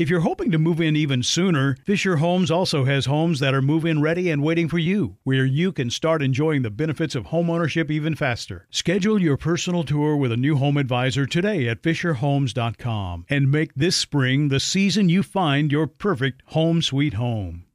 If you're hoping to move in even sooner, Fisher Homes also has homes that are move in ready and waiting for you, where you can start enjoying the benefits of homeownership even faster. Schedule your personal tour with a new home advisor today at FisherHomes.com and make this spring the season you find your perfect home sweet home.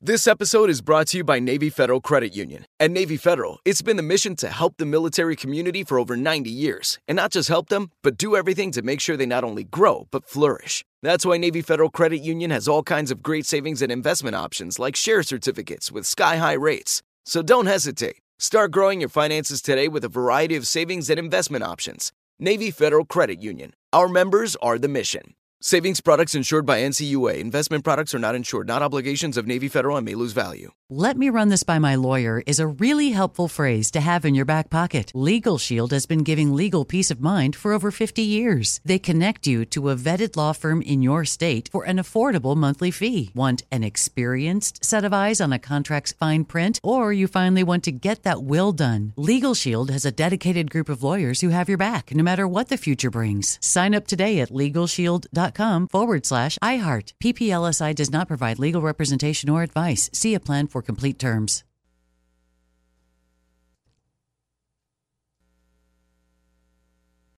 This episode is brought to you by Navy Federal Credit Union. At Navy Federal, it's been the mission to help the military community for over 90 years. And not just help them, but do everything to make sure they not only grow, but flourish. That's why Navy Federal Credit Union has all kinds of great savings and investment options like share certificates with sky high rates. So don't hesitate. Start growing your finances today with a variety of savings and investment options. Navy Federal Credit Union. Our members are the mission. Savings products insured by NCUA. Investment products are not insured, not obligations of Navy Federal and may lose value. Let me run this by my lawyer is a really helpful phrase to have in your back pocket. Legal Shield has been giving legal peace of mind for over 50 years. They connect you to a vetted law firm in your state for an affordable monthly fee. Want an experienced set of eyes on a contract's fine print, or you finally want to get that will done? Legal Shield has a dedicated group of lawyers who have your back no matter what the future brings. Sign up today at LegalShield.com forward slash iHeart. PPLSI does not provide legal representation or advice. See a plan for complete terms.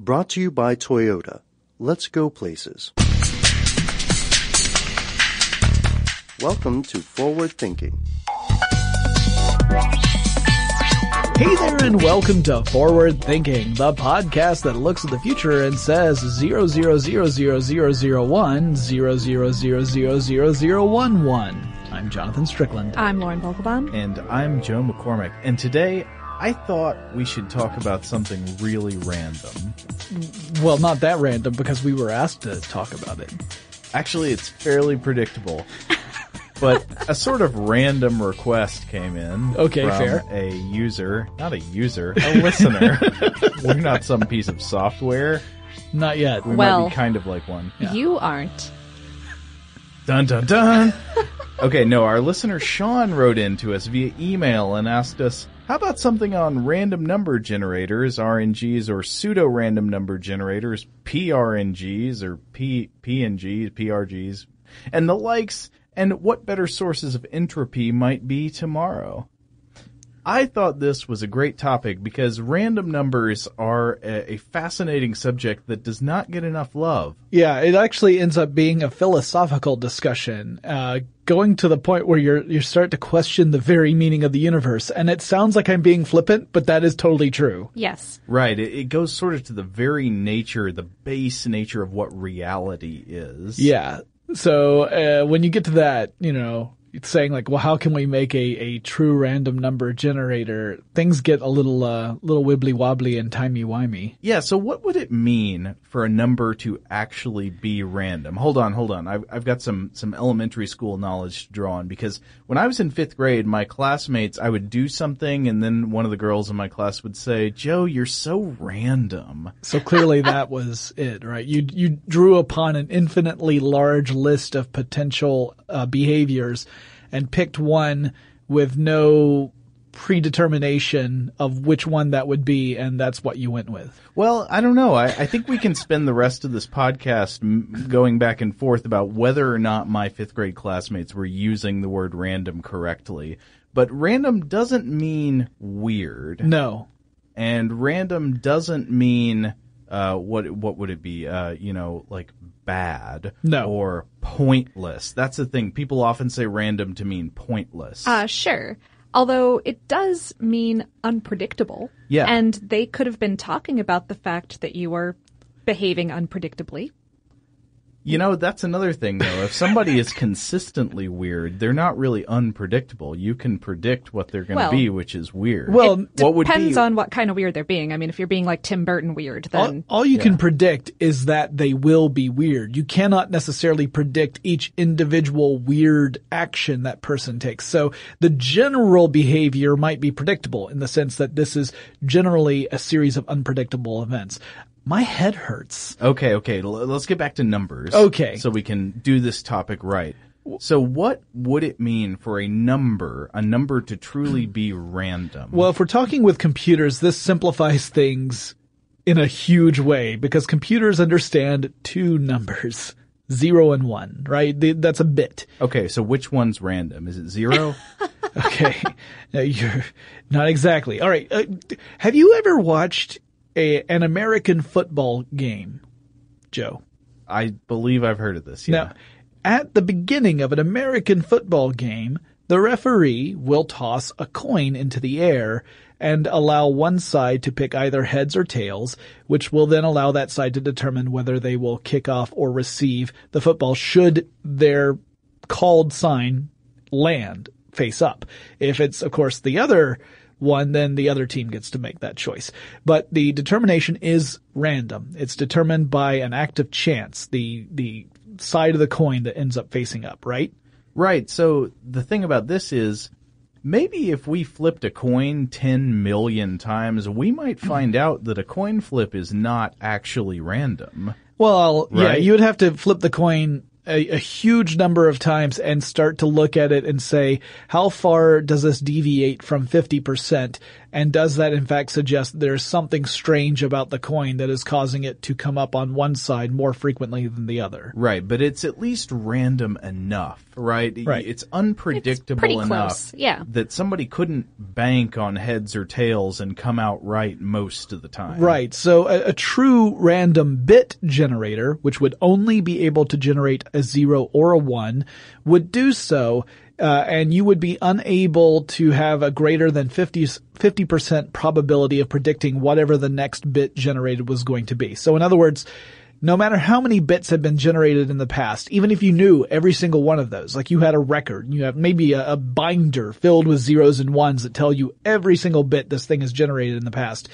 Brought to you by Toyota. Let's go places. Welcome to Forward Thinking. Hey there and welcome to Forward Thinking, the podcast that looks at the future and says 00000100000011. I'm Jonathan Strickland. I'm Lauren Vogelbaum. And I'm Joe McCormick. And today I thought we should talk about something really random. Well, not that random because we were asked to talk about it. Actually, it's fairly predictable. but a sort of random request came in. Okay, from fair. A user, not a user, a listener. We're not some piece of software. Not yet. We Well, might be kind of like one. You aren't. Dun dun dun. okay, no, our listener Sean wrote in to us via email and asked us, how about something on random number generators, RNGs, or pseudo random number generators, PRNGs, or P, PNGs, PRGs, and the likes, and what better sources of entropy might be tomorrow? I thought this was a great topic because random numbers are a, a fascinating subject that does not get enough love. Yeah, it actually ends up being a philosophical discussion, uh, going to the point where you're you start to question the very meaning of the universe. And it sounds like I'm being flippant, but that is totally true. Yes. Right. It, it goes sort of to the very nature, the base nature of what reality is. Yeah. So uh, when you get to that, you know, it's saying like, well, how can we make a, a true random number generator? Things get a little uh, little wibbly wobbly and timey wimey. Yeah. So what would it mean for a number to actually be random? Hold on, hold on. I've, I've got some some elementary school knowledge to draw on because when I was in fifth grade, my classmates, I would do something, and then one of the girls in my class would say, "Joe, you're so random." So clearly that was it, right? You you drew upon an infinitely large list of potential uh, behaviors and picked one with no predetermination of which one that would be, and that's what you went with. Well, I don't know. I, I think we can spend the rest of this podcast m- going back and forth about whether or not my fifth grade classmates were using the word random correctly. But random doesn't mean weird. No. And random doesn't mean, uh, what, what would it be? Uh, you know, like bad. No. Or pointless. That's the thing. People often say random to mean pointless. Uh, sure. Although it does mean unpredictable. Yeah. And they could have been talking about the fact that you were behaving unpredictably. You know, that's another thing though. If somebody is consistently weird, they're not really unpredictable. You can predict what they're going to Well- be, which is weird. Well, what would Depends be on what kind of weird they're being. I mean, if you're being like Tim Burton weird, then all you can predict is that they will be weird. You cannot necessarily predict each individual weird action that person takes. So the general behavior might be predictable in the sense that this is generally a series of unpredictable events. My head hurts. Okay, okay. l- Let's get back to numbers. Okay. So we can do this topic right. So what would it mean for a number, a number to truly be random? Well, if we're talking with computers, this simplifies things in a huge way because computers understand two numbers, zero and one, right? That's a bit. okay, so which one's random? Is it zero? Okay. No, you're not exactly. All right. Uh, have you ever watched a, an American football game, Joe? I believe I've heard of this. Yeah. Now, at the beginning of an American football game, the referee will toss a coin into the air and allow one side to pick either heads or tails, which will then allow that side to determine whether they will kick off or receive the football should their called sign land face up. If it's, of course, the other one, then the other team gets to make that choice. But the determination is random. It's determined by an act of chance, the, the side of the coin that ends up facing up, right? Right. So the thing about this is maybe if we flipped a coin 10 million times, we might find out that a coin flip is not actually random. Well, yeah, you would have to flip the coin a, a huge number of times and start to look at it and say, how far does this deviate from 50%? And does that in fact suggest there's something strange about the coin that is causing it to come up on one side more frequently than the other? Right. But it's at least random enough, right? Right. It's unpredictable pretty enough close, yeah. that somebody couldn't bank on heads or tails and come out right most of the time. Right. So a, a true random bit generator, which would only be able to generate a zero or a one, would do so, uh, and you would be unable to have a greater than 50, percent probability of predicting whatever the next bit generated was going to be. So in other words, no matter how many bits have been generated in the past, even if you knew every single one of those, like you had a record, you have maybe a, a binder filled with zeros and ones that tell you every single bit this thing has generated in the past,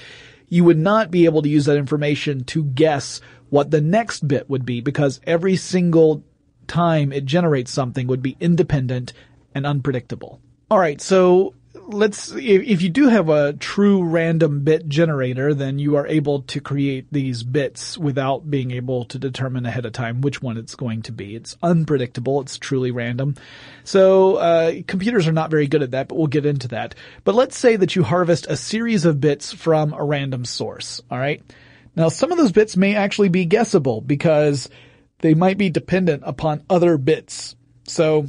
you would not be able to use that information to guess what the next bit would be because every single time it generates something would be independent and unpredictable. All right, so let's if, if you do have a true random bit generator, then you are able to create these bits without being able to determine ahead of time which one it's going to be. It's unpredictable. It's truly random. So uh, computers are not very good at that, but we'll get into that. But let's say that you harvest a series of bits from a random source. All right. Now some of those bits may actually be guessable because they might be dependent upon other bits. So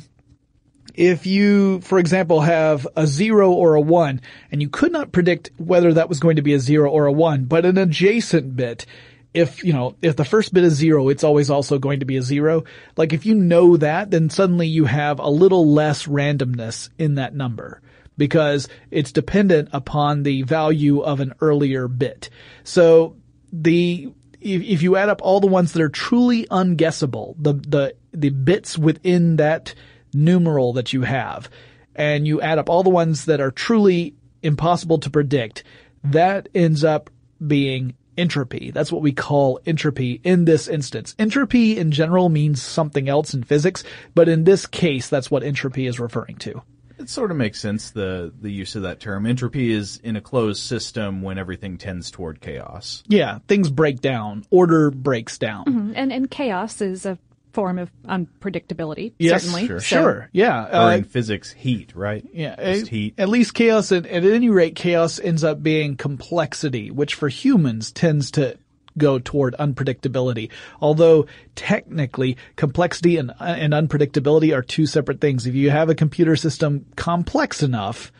if you, for example, have a zero or a one, and you could not predict whether that was going to be a zero or a one, but an adjacent bit, if, you know, if the first bit is zero, it's always also going to be a zero. Like if you know that, then suddenly you have a little less randomness in that number because it's dependent upon the value of an earlier bit. So the, if, if you add up all the ones that are truly unguessable, the, the, the bits within that numeral that you have, and you add up all the ones that are truly impossible to predict, that ends up being entropy. That's what we call entropy in this instance. Entropy in general means something else in physics, but in this case, that's what entropy is referring to. It sort of makes sense, the, the use of that term. Entropy is in a closed system when everything tends toward chaos. Yeah, things break down. Order breaks down. Mm-hmm. and and chaos is a form of unpredictability. Yes, certainly. sure, So- sure. yeah. or uh, in physics, heat, right? Yeah, Just at, heat. at least chaos, at, at any rate, chaos ends up being complexity, which for humans tends to go toward unpredictability. Although technically, complexity and, and unpredictability are two separate things. If you have a computer system complex enough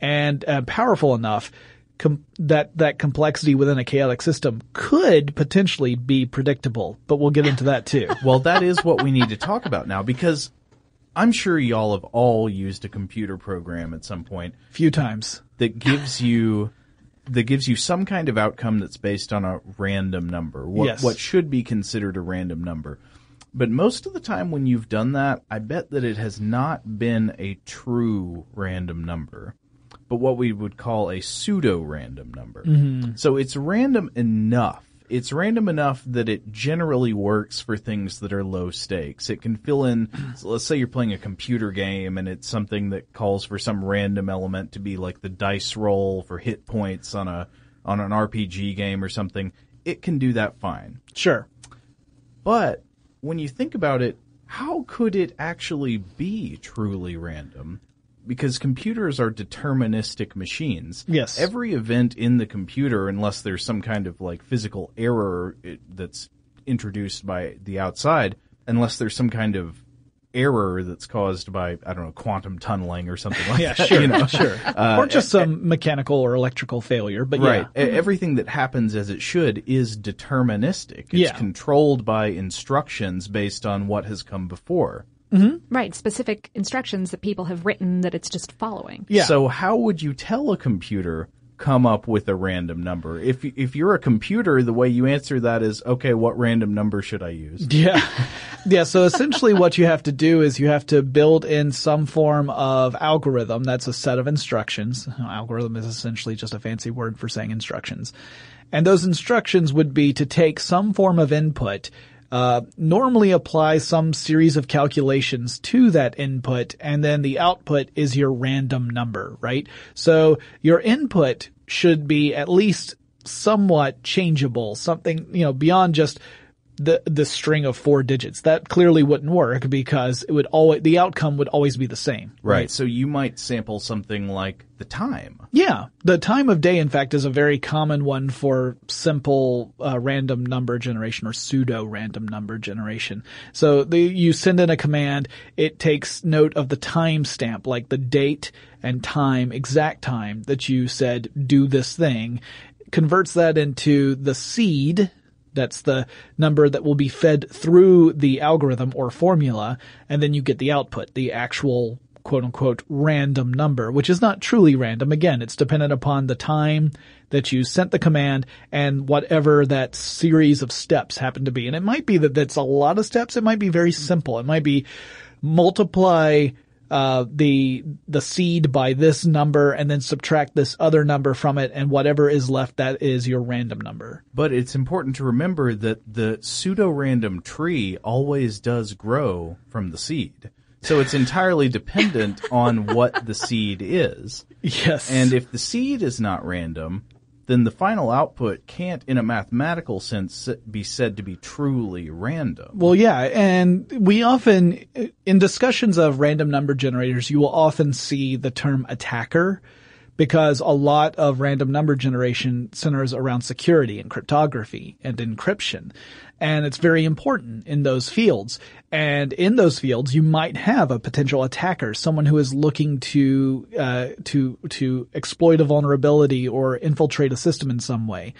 and uh, powerful enough, com- that that complexity within a chaotic system could potentially be predictable. But we'll get into that too. Well, that is what we need to talk about now because I'm sure y'all have all used a computer program at some point few times. that gives you that gives you some kind of outcome that's based on a random number. What Yes. what should be considered a random number. But most of the time when you've done that, I bet that it has not been a true random number, but what we would call a pseudo random number. Mm-hmm. So it's random enough. It's random enough that it generally works for things that are low stakes. It can fill in, so let's say you're playing a computer game and it's something that calls for some random element to be like the dice roll for hit points on a, on an RPG game or something. It can do that fine. Sure. But when you think about it, how could it actually be truly random? Because computers are deterministic machines. Yes. Every event in the computer, unless there's some kind of like physical error it, that's introduced by the outside, unless there's some kind of error that's caused by, I don't know, quantum tunneling or something like Yeah, that. sure, you know? sure. Uh, or just some mechanical or electrical failure, but Right. yeah. Everything that happens as it should is deterministic. It's Yeah. controlled by instructions based on what has come before. Mm-hmm. Right, specific instructions that people have written that it's just following. Yeah. So how would you tell a computer come up with a random number? If if you're a computer, the way you answer that is, okay, what random number should I use? Yeah. Yeah. So essentially what you have to do is you have to build in some form of algorithm. That's a set of instructions. Algorithm is essentially just a fancy word for saying instructions. And those instructions would be to take some form of input, uh, normally apply some series of calculations to that input, and then the output is your random number, right? So your input should be at least somewhat changeable, something, you know, beyond just the the string of four digits. That clearly wouldn't work because it would always the outcome would always be the same. Right. So you might sample something like the time. Yeah, the time of day, in fact, is a very common one for simple uh, random number generation or pseudo random number generation. So the, you send in a command, it takes note of the timestamp, like the date and time, exact time that you said do this thing, converts that into the seed. That's the number that will be fed through the algorithm or formula, and then you get the output, the actual quote unquote random number, which is not truly random. Again, it's dependent upon the time that you sent the command and whatever that series of steps happen to be. And it might be that that's a lot of steps. It might be very simple. It might be multiply uh, the the seed by this number and then subtract this other number from it and whatever is left that is your random number. But it's important to remember that the pseudo-random tree always does grow from the seed. So it's entirely dependent on what the seed is. Yes. And if the seed is not random, then the final output can't, in a mathematical sense, be said to be truly random. Well, yeah, and we often, in discussions of random number generators, you will often see the term attacker because a lot of random number generation centers around security and cryptography and encryption. And it's very important in those fields. And in those fields, you might have a potential attacker, someone who is looking to, uh, to, to exploit a vulnerability or infiltrate a system in some way.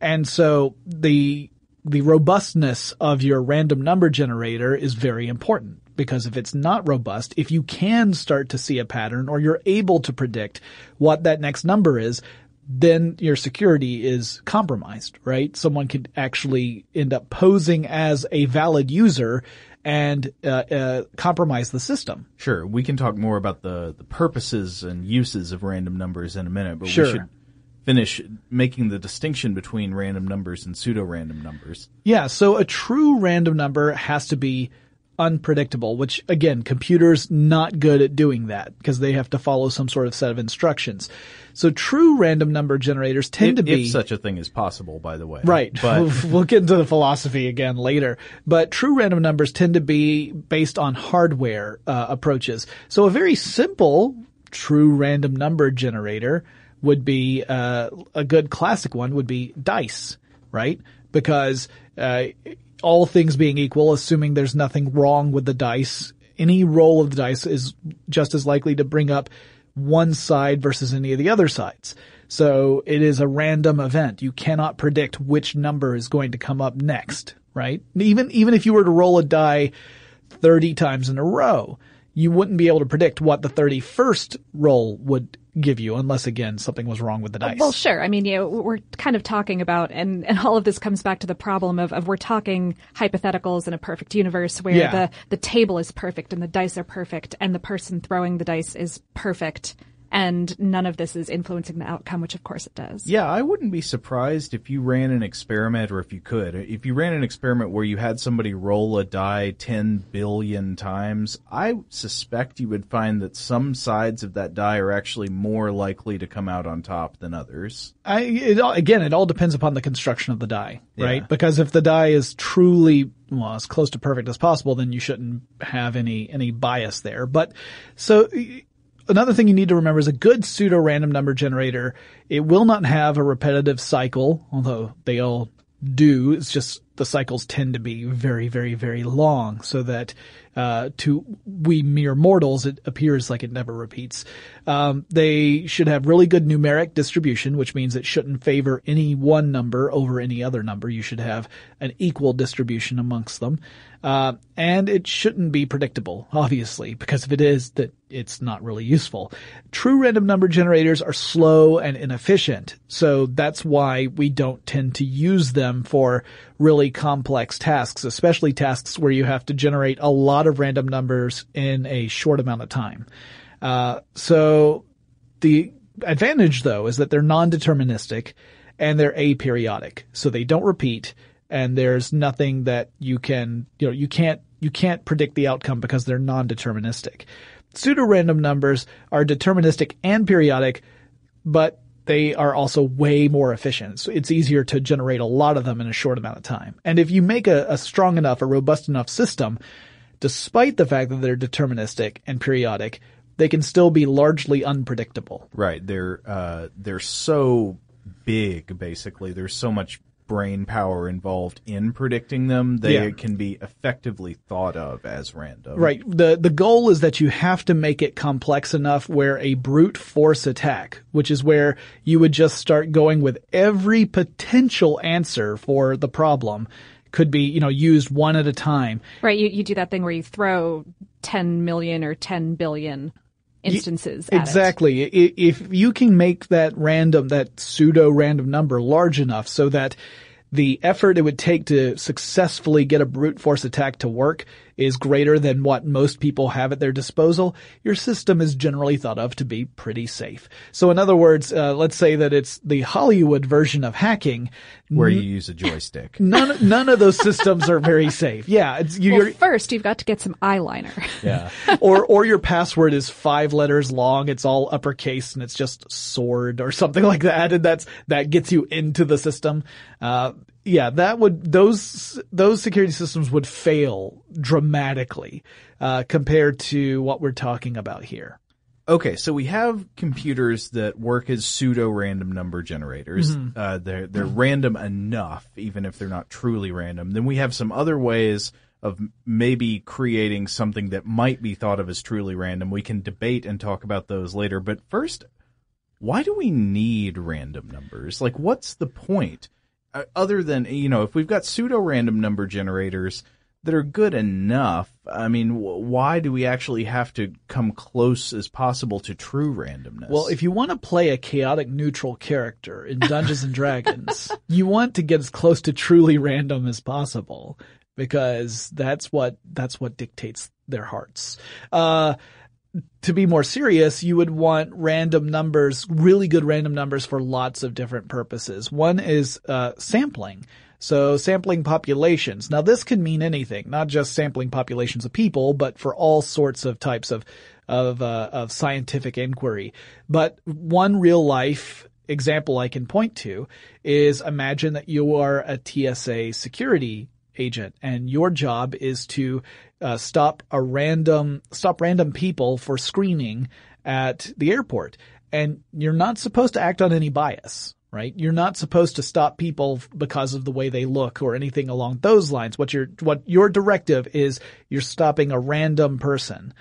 And so the, the robustness of your random number generator is very important because if it's not robust, if you can start to see a pattern or you're able to predict what that next number is, then your security is compromised, right? Someone could actually end up posing as a valid user and uh, uh, compromise the system. Sure, we can talk more about the, the purposes and uses of random numbers in a minute, but Sure. we should finish making the distinction between random numbers and pseudo-random numbers. Yeah, so a true random number has to be unpredictable, which again, computers not good at doing that because they have to follow some sort of set of instructions. So true random number generators tend if, to be if such a thing is possible, by the way. Right. But We'll, we'll get into the philosophy again later. But true random numbers tend to be based on hardware uh, approaches. So a very simple true random number generator would be uh, a good classic one would be dice, right? Because uh, all things being equal, assuming there's nothing wrong with the dice, any roll of the dice is just as likely to bring up one side versus any of the other sides. So it is a random event. You cannot predict which number is going to come up next, right? Even, even if you were to roll a die 30 times in a row, you wouldn't be able to predict what the 31st roll would give you unless again something was wrong with the uh, dice. Well, sure. I mean, you know, we're kind of talking about, and, and all of this comes back to the problem of, of we're talking hypotheticals in a perfect universe where Yeah. the, the table is perfect and the dice are perfect and the person throwing the dice is perfect and none of this is influencing the outcome, which of course it does. Yeah, I wouldn't be surprised if you ran an experiment, or if you could, if you ran an experiment where you had somebody roll a die 10 billion times, I suspect you would find that some sides of that die are actually more likely to come out on top than others. I, it, all- again, it all depends upon the construction of the die, right? Yeah. Because if the die is truly, well, as close to perfect as possible, then you shouldn't have any, any bias there. But, so, y- another thing you need to remember is a good pseudo random number generator, it will not have a repetitive cycle, although they all do. It's just the cycles tend to be very, very, very long so that, uh, to we mere mortals, it appears like it never repeats. Um, they should have really good numeric distribution, which means it shouldn't favor any one number over any other number. You should have an equal distribution amongst them. Uh, and it shouldn't be predictable, obviously, because if it is, that it's not really useful. True random number generators are slow and inefficient, so that's why we don't tend to use them for really complex tasks, especially tasks where you have to generate a lot of random numbers in a short amount of time. Uh, so the advantage though is that they're non-deterministic and they're aperiodic. So they don't repeat and there's nothing that you can, you know, you can't, you can't predict the outcome because they're non-deterministic. Pseudo-random numbers are deterministic and periodic, but they are also way more efficient. So it's easier to generate a lot of them in a short amount of time. And if you make a, a strong enough, a robust enough system, despite the fact that they're deterministic and periodic, they can still be largely unpredictable. Right. They're, uh, they're so big, basically. There's so much brain power involved in predicting them. They Yeah. can be effectively thought of as random. Right. The the goal is that you have to make it complex enough where a brute force attack, which is where you would just start going with every potential answer for the problem, could be, you know, used one at a time. Right. You, you do that thing where you throw 10 million or 10 billion instances. Exactly. I- If you can make that random, that pseudo random number large enough so that the effort it would take to successfully get a brute force attack to work is greater than what most people have at their disposal, your system is generally thought of to be pretty safe. So in other words, uh, let's say that it's the Hollywood version of hacking. Where you use a joystick. None, none of those systems are very safe. Yeah, it's, you're, Well, first you've got to get some eyeliner. Yeah. or or your password is five letters long. It's all uppercase and it's just sword or something like that, and that's that gets you into the system. Uh, yeah, that would those those security systems would fail dramatically uh, compared to what we're talking about here. Okay, so we have computers that work as pseudo random number generators. Uh, they're they're random enough, even if they're not truly random. Then we have some other ways of maybe creating something that might be thought of as truly random. We can debate and talk about those later. But first, why do we need random numbers? Like, what's the point? Uh, other than you know, if we've got pseudo random number generators that are good enough, I mean, why do we actually have to come close as possible to true randomness? Well, if you want to play a chaotic neutral character in Dungeons and Dragons, you want to get as close to truly random as possible because that's what that's what dictates their hearts. Uh to be more serious, you would want random numbers, really good random numbers for lots of different purposes. One is uh, sampling. So sampling populations. Now this can mean anything, not just sampling populations of people, but for all sorts of types of of uh, of scientific inquiry. But one real life example I can point to is imagine that you are a TSA security agent and your job is to uh, stop a random stop random people for screening at the airport and you're not supposed to act on any bias right? You're not supposed to stop people because of the way they look or anything along those lines. What your what your directive is you're stopping a random person.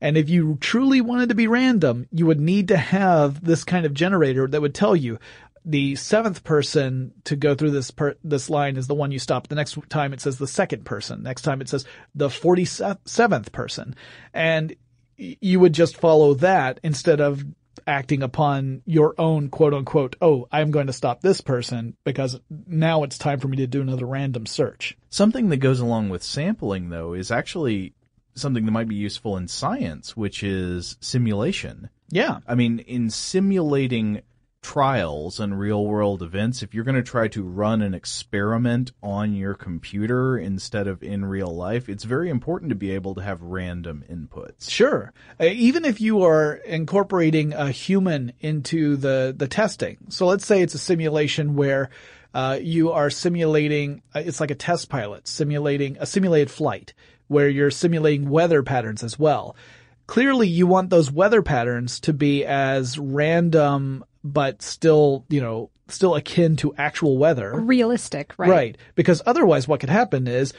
And if you truly wanted to be random, you would need to have this kind of generator that would tell you the seventh person to go through this per, this line is the one you stop. The next time it says the second person. Next time it says the 47th person. And you would just follow that instead of acting upon your own quote unquote, oh, I'm going to stop this person because now it's time for me to do another random search. Something that goes along with sampling though is actually something that might be useful in science, which is simulation. Yeah. I mean, in simulating trials and real world events, if you're going to try to run an experiment on your computer instead of in real life, it's very important to be able to have random inputs. Sure. Uh, even if you are incorporating a human into the, the testing. So let's say it's a simulation where uh, you are simulating, uh, it's like a test pilot simulating a simulated flight where you're simulating weather patterns as well. Clearly you want those weather patterns to be as random but still, you know, still akin to actual weather. Realistic, right? Right. Because otherwise what could happen is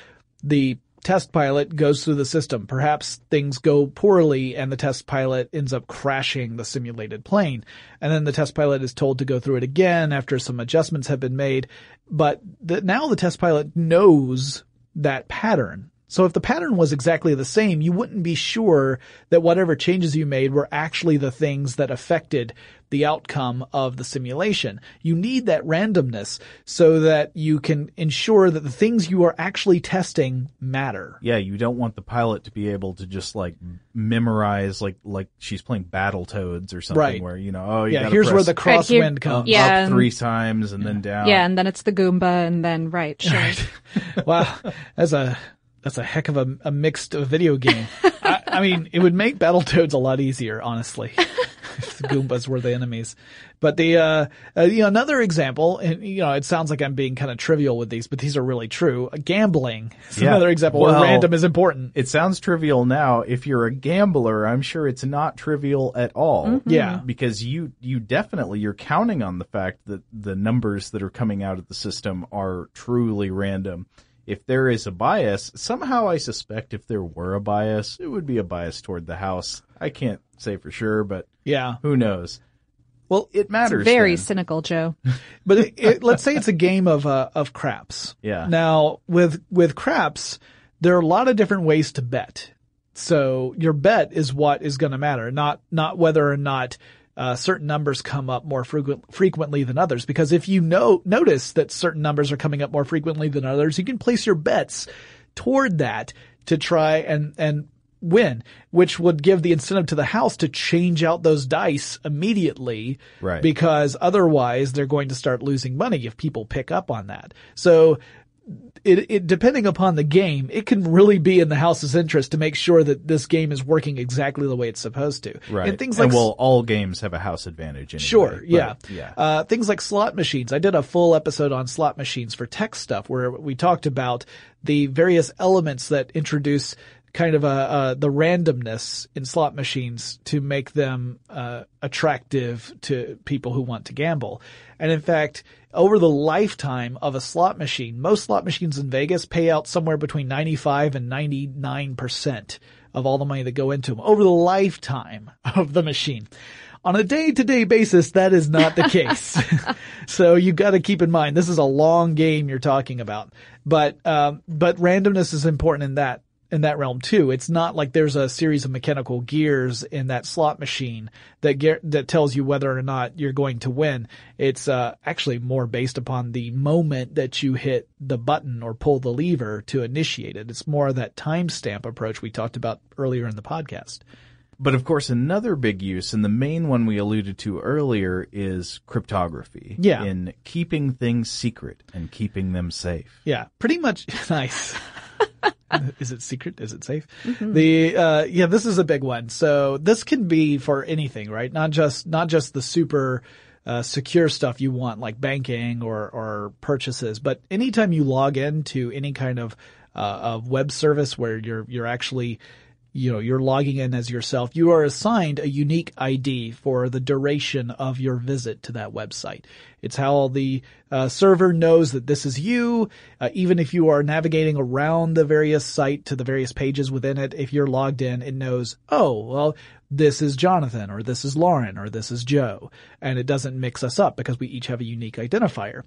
the test pilot goes through the system. Perhaps things go poorly and the test pilot ends up crashing the simulated plane. And then the test pilot is told to go through it again after some adjustments have been made. But the, now the test pilot knows that pattern. So if the pattern was exactly the same, you wouldn't be sure that whatever changes you made were actually the things that affected the outcome of the simulation. You need that randomness so that you can ensure that the things you are actually testing matter. Yeah, you don't want the pilot to be able to just like memorize like like she's playing Battletoads or something Right. where you know oh you Yeah, gotta here's where press the Right, here- crosswind comes. Yeah, up and- three times and then down. Yeah, and then it's the Goomba, and then right, sure. wow, that's a that's a heck of a, a mixed video game. I, I mean, it would make Battletoads a lot easier, honestly, if the Goombas were the enemies. But the uh, uh, you know another example, and you know it sounds like I'm being kind of trivial with these, but these are really true. Gambling is Yeah. another example Well, where random is important. It sounds trivial now. If you're a gambler, I'm sure it's not trivial at all. Mm-hmm. Yeah. Because you, you definitely, you're counting on the fact that the numbers that are coming out of the system are truly random. If there is a bias, somehow I suspect if there were a bias, it would be a bias toward the house. I can't say for sure, but Yeah, who knows? Well, it matters. Very then. cynical, Joe. but it, it, let's say it's a game of uh, of craps. Yeah. Now with with craps, there are a lot of different ways to bet. So your bet is what is going to matter, not not whether or not uh, certain numbers come up more frequent, frequently than others. Because if you know notice that certain numbers are coming up more frequently than others, you can place your bets toward that to try and and win, which would give the incentive to the house to change out those dice immediately. Right. Because otherwise they're going to start losing money if people pick up on that. So it, it depending upon the game, it can really be in the house's interest to make sure that this game is working exactly the way it's supposed to. Right. And things like well, all games have a house advantage anyway. Sure, but, yeah. Yeah. Uh, things like slot machines. I did a full episode on slot machines for TechStuff where we talked about the various elements that introduce kind of a, uh, the randomness in slot machines to make them, uh, attractive to people who want to gamble. And in fact, over the lifetime of a slot machine, most slot machines in Vegas pay out somewhere between 95 and 99% of all the money that go into them over the lifetime of the machine. On a day-to-day basis, that is not the case. so you got to keep in mind this is a long game you're talking about. But um, but randomness is important in that in that realm too. It's not like there's a series of mechanical gears in that slot machine that ge- that tells you whether or not you're going to win. It's uh, actually more based upon the moment that you hit the button or pull the lever to initiate it. It's more of that timestamp approach we talked about earlier in the podcast. But of course, another big use, and the main one we alluded to earlier, is cryptography. Yeah. In keeping things secret and keeping them safe. Yeah, pretty much nice. is it secret? Is it safe? The uh yeah, this is a big one. So this can be for anything, right? Not just not just the super uh, secure stuff you want like banking or or purchases, but anytime you log into any kind of uh, of web service where you're you're actually you know, you're logging in as yourself, you are assigned a unique ID for the duration of your visit to that website. It's how the uh, server knows that this is you, uh, even if you are navigating around the various site to the various pages within it. If you're logged in, it knows, oh, well, this is Jonathan, or this is Lauren, or this is Joe. And it doesn't mix us up because we each have a unique identifier.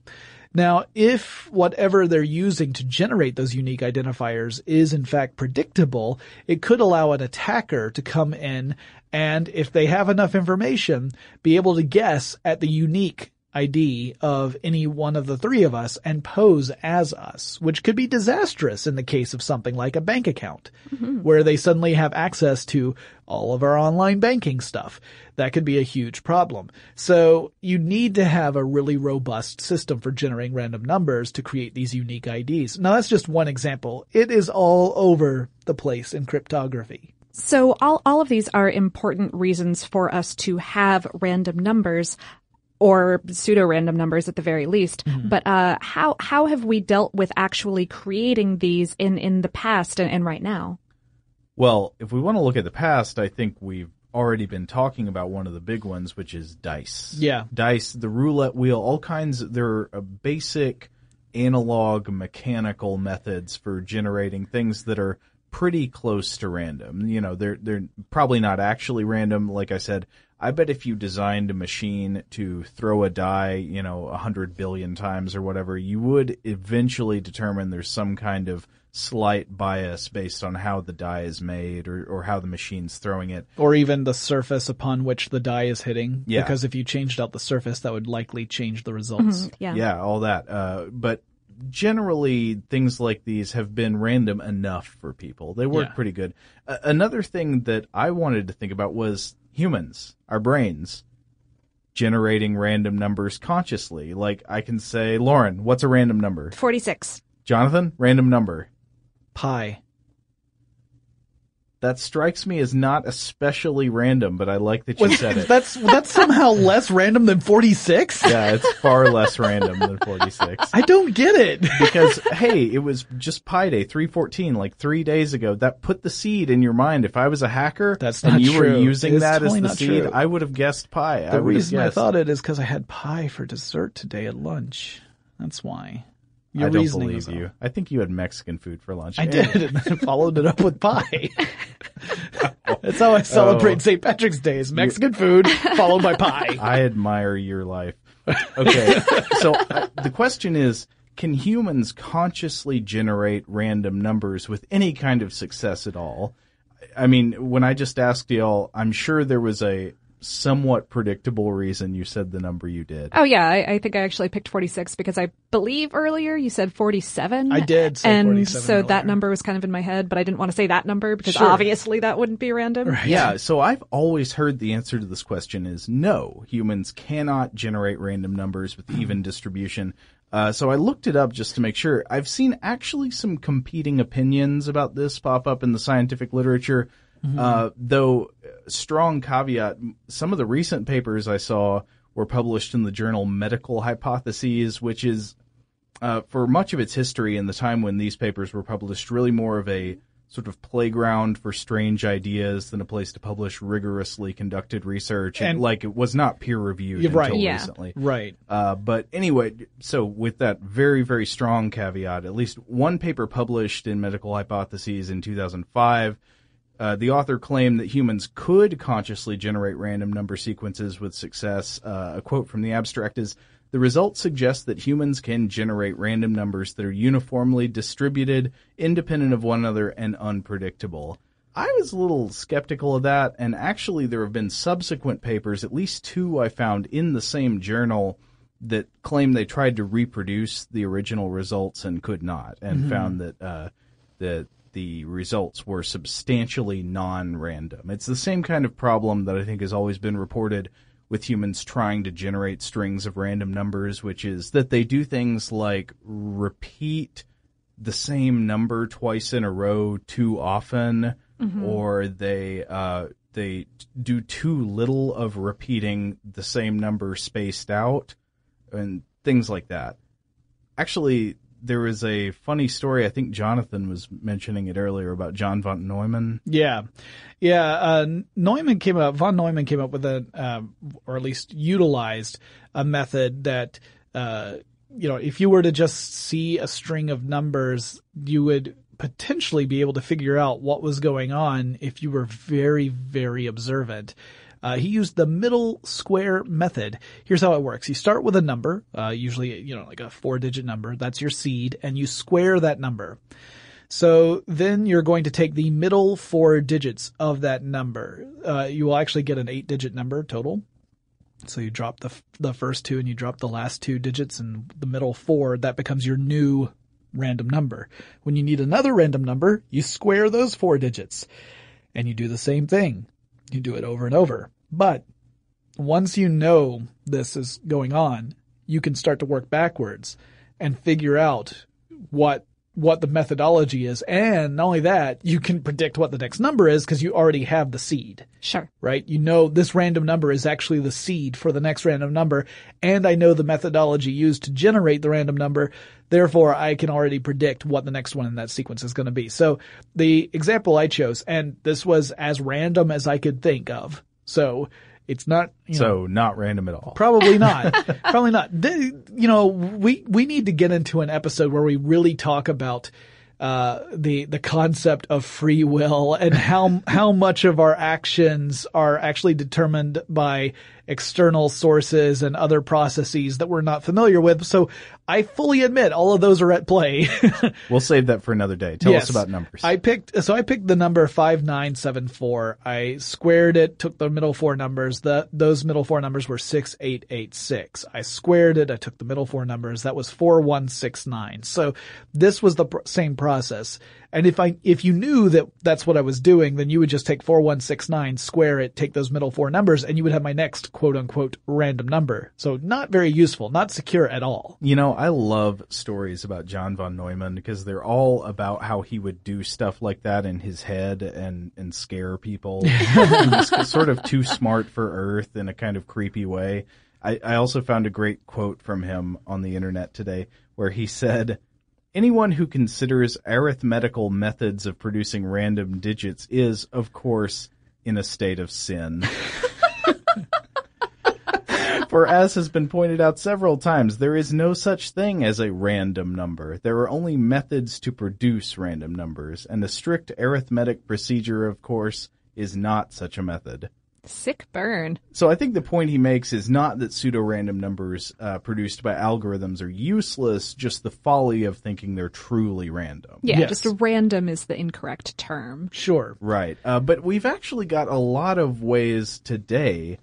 Now, if whatever they're using to generate those unique identifiers is in fact predictable, it could allow an attacker to come in and if they have enough information, be able to guess at the unique ID of any one of the three of us and pose as us, which could be disastrous in the case of something like a bank account, mm-hmm. where they suddenly have access to all of our online banking stuff. That could be a huge problem. So you need to have a really robust system for generating random numbers to create these unique IDs. Now that's just one example. It is all over the place in cryptography. So all, all of these are important reasons for us to have random numbers or pseudo random numbers at the very least. But uh, how how have we dealt with actually creating these in in the past and, and right now? Well, if we want to look at the past, I think we've already been talking about one of the big ones, which is dice. Yeah. Dice, the roulette wheel, all kinds. They're uh, basic analog mechanical methods for generating things that are pretty close to random. You know, they're they're probably not actually random. Like I said, I bet if you designed a machine to throw a die, you know, a hundred billion times or whatever, you would eventually determine there's some kind of slight bias based on how the die is made or, or how the machine's throwing it. Or even the surface upon which the die is hitting. Yeah. Because if you changed out the surface, that would likely change the results. Yeah. Yeah, all that. Uh, but generally, things like these have been random enough for people. They work Yeah. pretty good. Uh, another thing that I wanted to think about was humans, our brains, generating random numbers consciously. Like I can say, Lauren, what's a random number? Forty six. Jonathan, random number. Pi. That strikes me as not especially random, but I like that you said it. That's that's somehow less random than 46? yeah, it's far less random than 46. I don't get it. because hey, it was just Pi Day 314 like 3 days ago. That put the seed in your mind. If I was a hacker That's and not you true. were using It's that totally as the seed, true. I would have guessed Pi. I The have reason I thought it is because I had pie for dessert today at lunch. That's why. Your I don't believe you. off. I think you had Mexican food for lunch. I did, and then followed it up with pie. That's how I celebrate Oh. St. Patrick's Day: is Mexican food followed by pie. I admire your life. Okay, so uh, the question is, can humans consciously generate random numbers with any kind of success at all? I mean, when I just asked y'all, I'm sure there was a somewhat predictable reason you said the number you did. Oh yeah, I, I think I actually picked 46 because I believe earlier you said 47. I did say and 47 so that number was kind of in my head, but I didn't want to say that number because Sure. obviously that wouldn't be random. Right. Yeah, so I've always heard the answer to this question is no. Humans cannot generate random numbers with even distribution. Uh, so I looked it up just to make sure. I've seen actually some competing opinions about this pop up in the scientific literature. Uh, though, uh, strong caveat, some of the recent papers I saw were published in the journal Medical Hypotheses, which is uh, for much of its history in the time when these papers were published, really more of a sort of playground for strange ideas than a place to publish rigorously conducted research. And- like it was not peer reviewed You're right. until Yeah. recently. Right. Uh, but anyway, so with that very, very strong caveat, at least one paper published in Medical Hypotheses in 2005, uh, the author claimed that humans could consciously generate random number sequences with success. Uh, a quote from the abstract is, the results suggest that humans can generate random numbers that are uniformly distributed, independent of one another, and unpredictable. I was a little skeptical of that, and actually there have been subsequent papers, at least two I found in the same journal, that claim they tried to reproduce the original results and could not, and found that uh, that the results were substantially non-random. It's the same kind of problem that I think has always been reported with humans trying to generate strings of random numbers, which is that they do things like repeat the same number twice in a row too often, or they uh, they do too little of repeating the same number spaced out, and things like that. Actually, there was a funny story. I think Jonathan was mentioning it earlier about John von Neumann. Yeah, yeah. Uh, Neumann came up. Von Neumann came up with a, um, or at least utilized a method that, uh, you know, if you were to just see a string of numbers, you would potentially be able to figure out what was going on if you were very, very observant. Uh, he used the middle square method. Here's how it works. You start with a number, uh, usually, you know, like a four digit number. That's your seed and you square that number. So then you're going to take the middle four digits of that number. Uh, you will actually get an eight digit number total. So you drop the the first two and you drop the last two digits and the middle four. That becomes your new random number. When you need another random number, you square those four digits and you do the same thing. You do it over and over. But once you know this is going on, you can start to work backwards and figure out what what the methodology is. And not only that, you can predict what the next number is because you already have the seed Sure. right? You know this random number is actually the seed for the next random number, and I know the methodology used to generate the random number. Therefore, I can already predict what the next one in that sequence is going to be. So the example I chose, and this was as random as I could think of. So it's not, you know, So not random at all. Probably not. Probably not. You know, we we need to get into an episode where we really talk about uh, the the concept of free will and how how much of our actions are actually determined by external sources and other processes that we're not familiar with. So I fully admit all of those are at play. We'll save that for another day. Tell Yes. us about numbers. I picked, so I picked the number 5974. I squared it, took the middle four numbers. The, those middle four numbers were 6886. I squared it, I took the middle four numbers. That was 4169. So this was the pr- same process. And if I, if you knew that that's what I was doing, then you would just take 4169, square it, take those middle four numbers, and you would have my next quote unquote random number. So not very useful, not secure at all. You know, I love stories about John von Neumann because they're all about how he would do stuff like that in his head and, and scare people. sort of too smart for Earth in a kind of creepy way. I, I also found a great quote from him on the internet today where he said, Anyone who considers arithmetical methods of producing random digits is, of course, in a state of sin. For as has been pointed out several times, there is no such thing as a random number. There are only methods to produce random numbers, and a strict arithmetic procedure, of course, is not such a method. Sick burn. So I think the point he makes is not that pseudo-random numbers uh, produced by algorithms are useless, just the folly of thinking they're truly random. Yeah, Yes. just random is the incorrect term. Sure. Right. Uh, but we've actually got a lot of ways today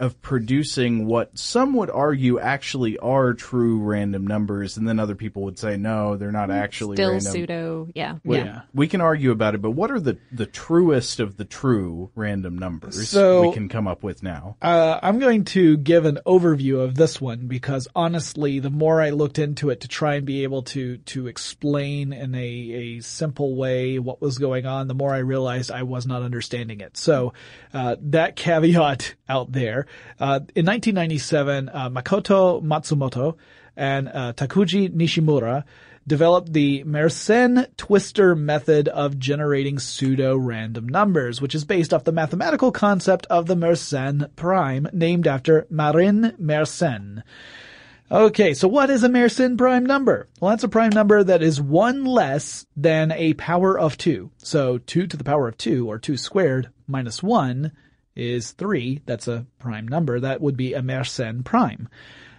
of producing what some would argue actually are true random numbers, and then other people would say no, they're not actually Still random. pseudo. Yeah. We- Yeah. We can argue about it, but what are the, the truest of the true random numbers So- we can come up with now? Uh, I'm going to give an overview of this one because honestly, the more I looked into it to try and be able to to explain in a, a simple way what was going on, the more I realized I was not understanding it. So uh, that caveat out there. Uh, in 1997, uh, Makoto Matsumoto and uh, Takuji Nishimura developed the Mersenne twister method of generating pseudo-random numbers, which is based off the mathematical concept of the Mersenne prime, named after Marin Mersenne. Okay, so what is a Mersenne prime number? Well, that's a prime number that is one less than a power of two. So two to the power of two, or two squared, minus one is three. That's a prime number. That would be a Mersenne prime.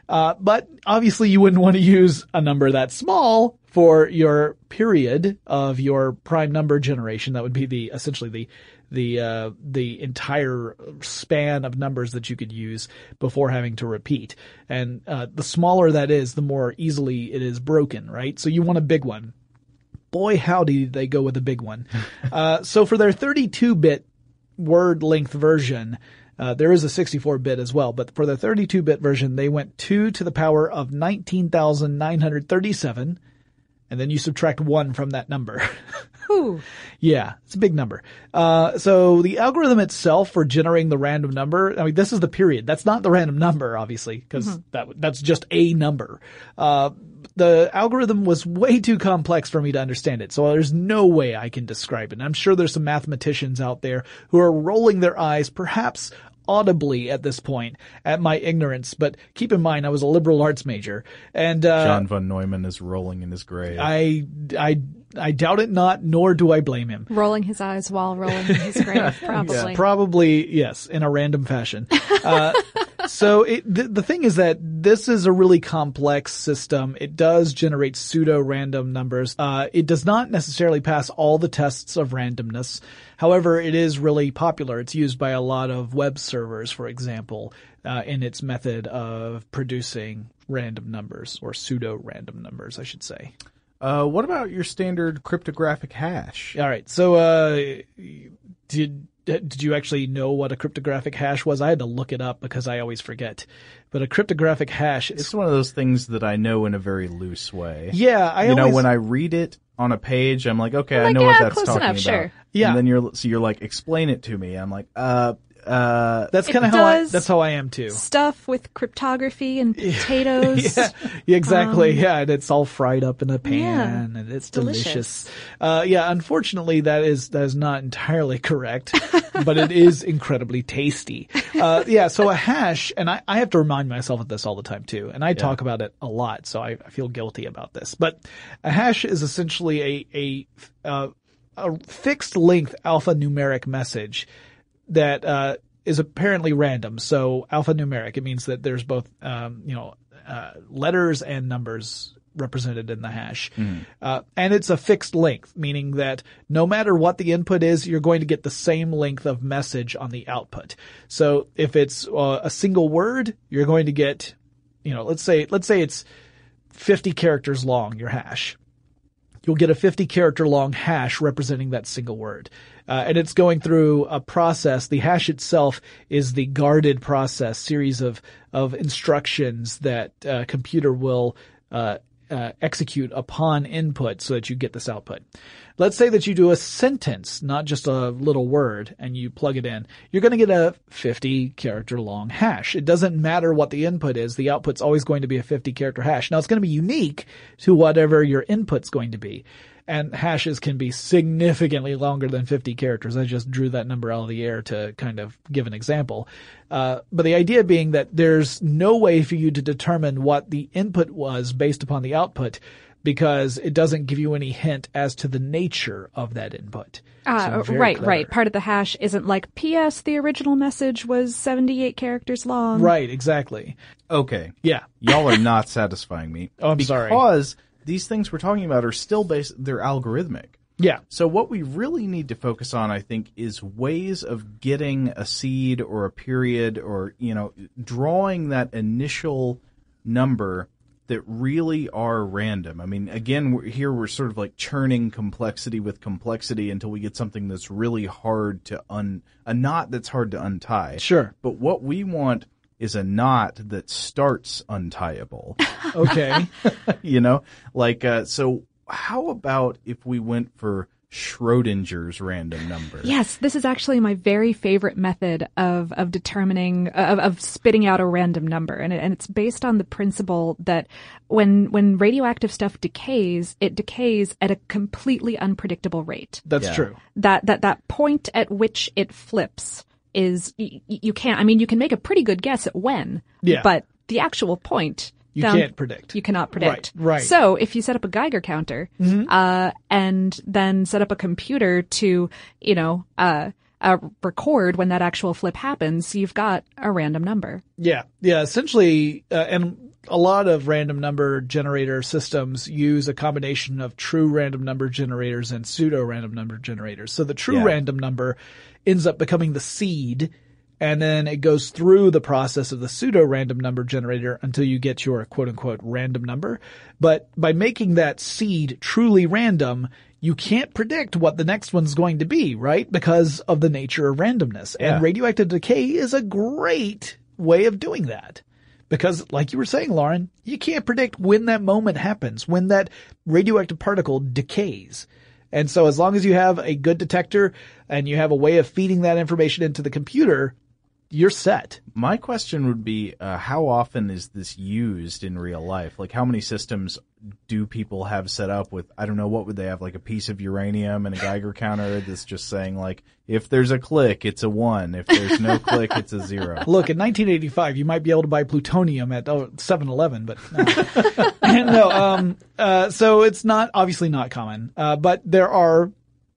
Uh, but obviously you wouldn't want to use a number that small for your period of your prime number generation. That would be the, essentially the, the, uh, the entire span of numbers that you could use before having to repeat. And, uh, the smaller that is, the more easily it is broken, right? So you want a big one. boy howdy did they go with a big one. uh, so for their 32-bit word length version, uh, there is a 64-bit as well, but for the 32-bit version, they went 2 to the power of 19,937, and then you subtract 1 from that number. Whew. Yeah, it's a big number. Uh, so the algorithm itself for generating the random number, I mean, this is the period. That's not the random number, obviously, because that, that's just a number. Uh, the algorithm was way too complex for me to understand it, so there's no way I can describe it. And I'm sure there's some mathematicians out there who are rolling their eyes, perhaps audibly at this point at my ignorance, but keep in mind I was a liberal arts major and, uh, John von Neumann is rolling in his grave. I, I, I doubt it not, nor do I blame him. Rolling his eyes while rolling in his grave, probably. Probably, yes, in a random fashion. Uh, so it, the, the thing is that this is a really complex system. It does generate pseudo random numbers. Uh, it does not necessarily pass all the tests of randomness. However, it is really popular. It's used by a lot of web servers, for example, uh, in its method of producing random numbers or pseudo random numbers, I should say. Uh, what about your standard cryptographic hash? All right. So, uh, did did you actually know what a cryptographic hash was? I had to look it up because I always forget. But a cryptographic hash is It's one of those things that I know in a very loose way. yeah. I you know, when I read it on a page, I'm like, okay, I like, know what that's close talking enough, about. sure. Yeah. And then you're so you're like, explain it to me. I'm like, uh, uh, that's kind of how I, that's how I am too. Stuff with cryptography and potatoes. yeah, yeah, exactly. yeah, and it's all fried up in a pan, Yeah, and it's delicious. delicious. Uh, yeah, unfortunately, that is that is not entirely correct, but it is incredibly tasty. Uh, yeah, so a hash, and I, I have to remind myself of this all the time too, and I talk about it a lot, so I, I feel guilty about this. But a hash is essentially a a uh, a fixed length alphanumeric message that uh, is apparently random. So alphanumeric, it means that there's both, um, you know, uh, letters and numbers represented in the hash. Uh, and it's a fixed length, meaning that no matter what the input is, you're going to get the same length of message on the output. So if it's uh, a single word, you're going to get, you know, let's say, let's say it's 50 characters long, your hash you'll get a 50 character long hash representing that single word. Uh, and it's going through a process. The hash itself is the guarded process, series of, of instructions that uh, computer will uh, uh, execute upon input so that you get this output. Let's say that you do a sentence, not just a little word, and you plug it in. You're going to get a 50 character long hash. It doesn't matter what the input is. The output's always going to be a 50 character hash. Now it's going to be unique to whatever your input's going to be. And hashes can be significantly longer than 50 characters. I just drew that number out of the air to kind of give an example. Uh, but the idea being that there's no way for you to determine what the input was based upon the output because it doesn't give you any hint as to the nature of that input. Uh, So right, clever. right. Part of the hash isn't like P.S. The original message was 78 characters long. Right, exactly. okay, Yeah. y'all are not satisfying me. Oh, I'm sorry. Because these things we're talking about are still based, they're algorithmic. Yeah. So what we really need to focus on, I think, is ways of getting a seed or a period or, you know, drawing that initial number that really are random. I mean, again, we're, here we're sort of like churning complexity with complexity until we get something that's really hard to un, a knot that's hard to untie. Sure. But what we want is a knot that starts untieable. Okay. you know, like, uh, so how about if we went for Schrodinger's random number? Yes, this is actually my very favorite method of of determining of, of spitting out a random number, and it, and it's based on the principle that when when radioactive stuff decays, it decays at a completely unpredictable rate. That's Yeah. true. That that that point at which it flips is y- y- you can't. I mean, you can make a pretty good guess at when, Yeah. but the actual point. You down- can't predict. You cannot predict. Right, right. So if you set up a Geiger counter, uh, and then set up a computer to, you know, uh, uh, record when that actual flip happens, you've got a random number. Yeah, yeah. Essentially, uh, and a lot of random number generator systems use a combination of true random number generators and pseudo random number generators. So the true Yeah. random number ends up becoming the seed, and then it goes through the process of the pseudo random number generator until you get your quote unquote random number. But by making that seed truly random, you can't predict what the next one's going to be, right? Because of the nature of randomness. Yeah. And radioactive decay is a great way of doing that. Because, like you were saying, Lauren, you can't predict when that moment happens, when that radioactive particle decays. And so as long as you have a good detector and you have a way of feeding that information into the computer, you're set. My question would be, uh, how often is this used in real life? Like, how many systems do people have set up with? I don't know. What would they have? Like a piece of uranium and a Geiger counter that's just saying like, if there's a click, it's a one. If there's no click, it's a zero. Look, in 1985, you might be able to buy plutonium at oh, 7-Eleven, but no. no, um, uh, so it's not, obviously not common. Uh, but there are